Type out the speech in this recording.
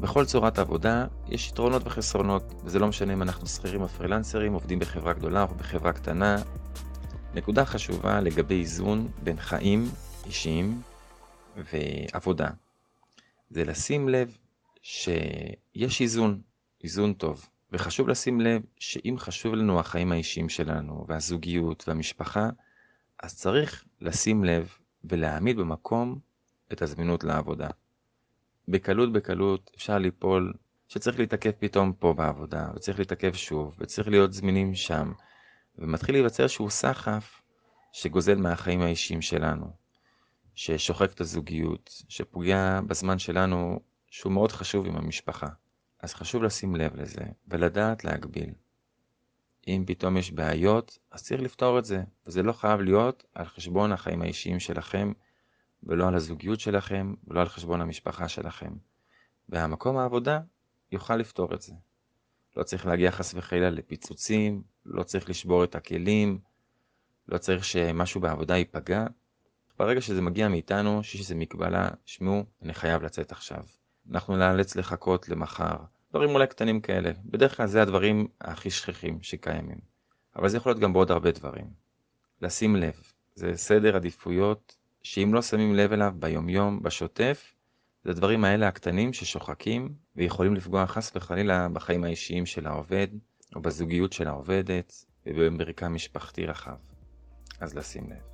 בכל צורת עבודה יש יתרונות וחסרונות, וזה לא משנה אם אנחנו שכירים או פרילנסרים, עובדים בחברה גדולה או בחברה קטנה. נקודה חשובה לגבי איזון בין חיים אישיים ועבודה, זה לשים לב שיש איזון, איזון טוב. וחשוב לשים לב שאם חשוב לנו החיים האישיים שלנו, והזוגיות והמשפחה, אז צריך לשים לב ולהעמיד במקום את הזמינות לעבודה. בקלות בקלות אפשר ליפול שצריך להתעכב פתאום פה בעבודה, וצריך להתעכב שוב, וצריך להיות זמינים שם, ומתחיל להיווצר איזשהו סחף שגוזל מהחיים האישיים שלנו, ששוחק את הזוגיות, שפוגע בזמן שלנו שהוא מאוד חשוב עם המשפחה. אז חשוב לשים לב לזה, ולדעת להגביל. אם פתאום יש בעיות, אז צריך לפתור את זה, וזה לא חייב להיות על חשבון החיים האישיים שלכם, ולא על הזוגיות שלכם, ולא על חשבון המשפחה שלכם. והמקום העבודה יוכל לפתור את זה. לא צריך להגיע חס וחלילה לפיצוצים, לא צריך לשבור את הכלים, לא צריך שמשהו בעבודה ייפגע. ברגע שזה מגיע מאיתנו, שיש איזו מגבלה, שמעו, אני חייב לצאת עכשיו. אנחנו נאלץ לחכות למחר. דברים אולי קטנים כאלה. בדרך כלל זה הדברים הכי שכיחים שקיימים. אבל זה יכול להיות גם בעוד הרבה דברים. לשים לב, זה סדר עדיפויות שאם לא שמים לב אליו ביומיום, בשוטף, זה הדברים האלה הקטנים ששוחקים ויכולים לפגוע חס וחלילה בחיים האישיים של העובד, או בזוגיות של העובדת, ובמרקם משפחתי רחב. אז לשים לב.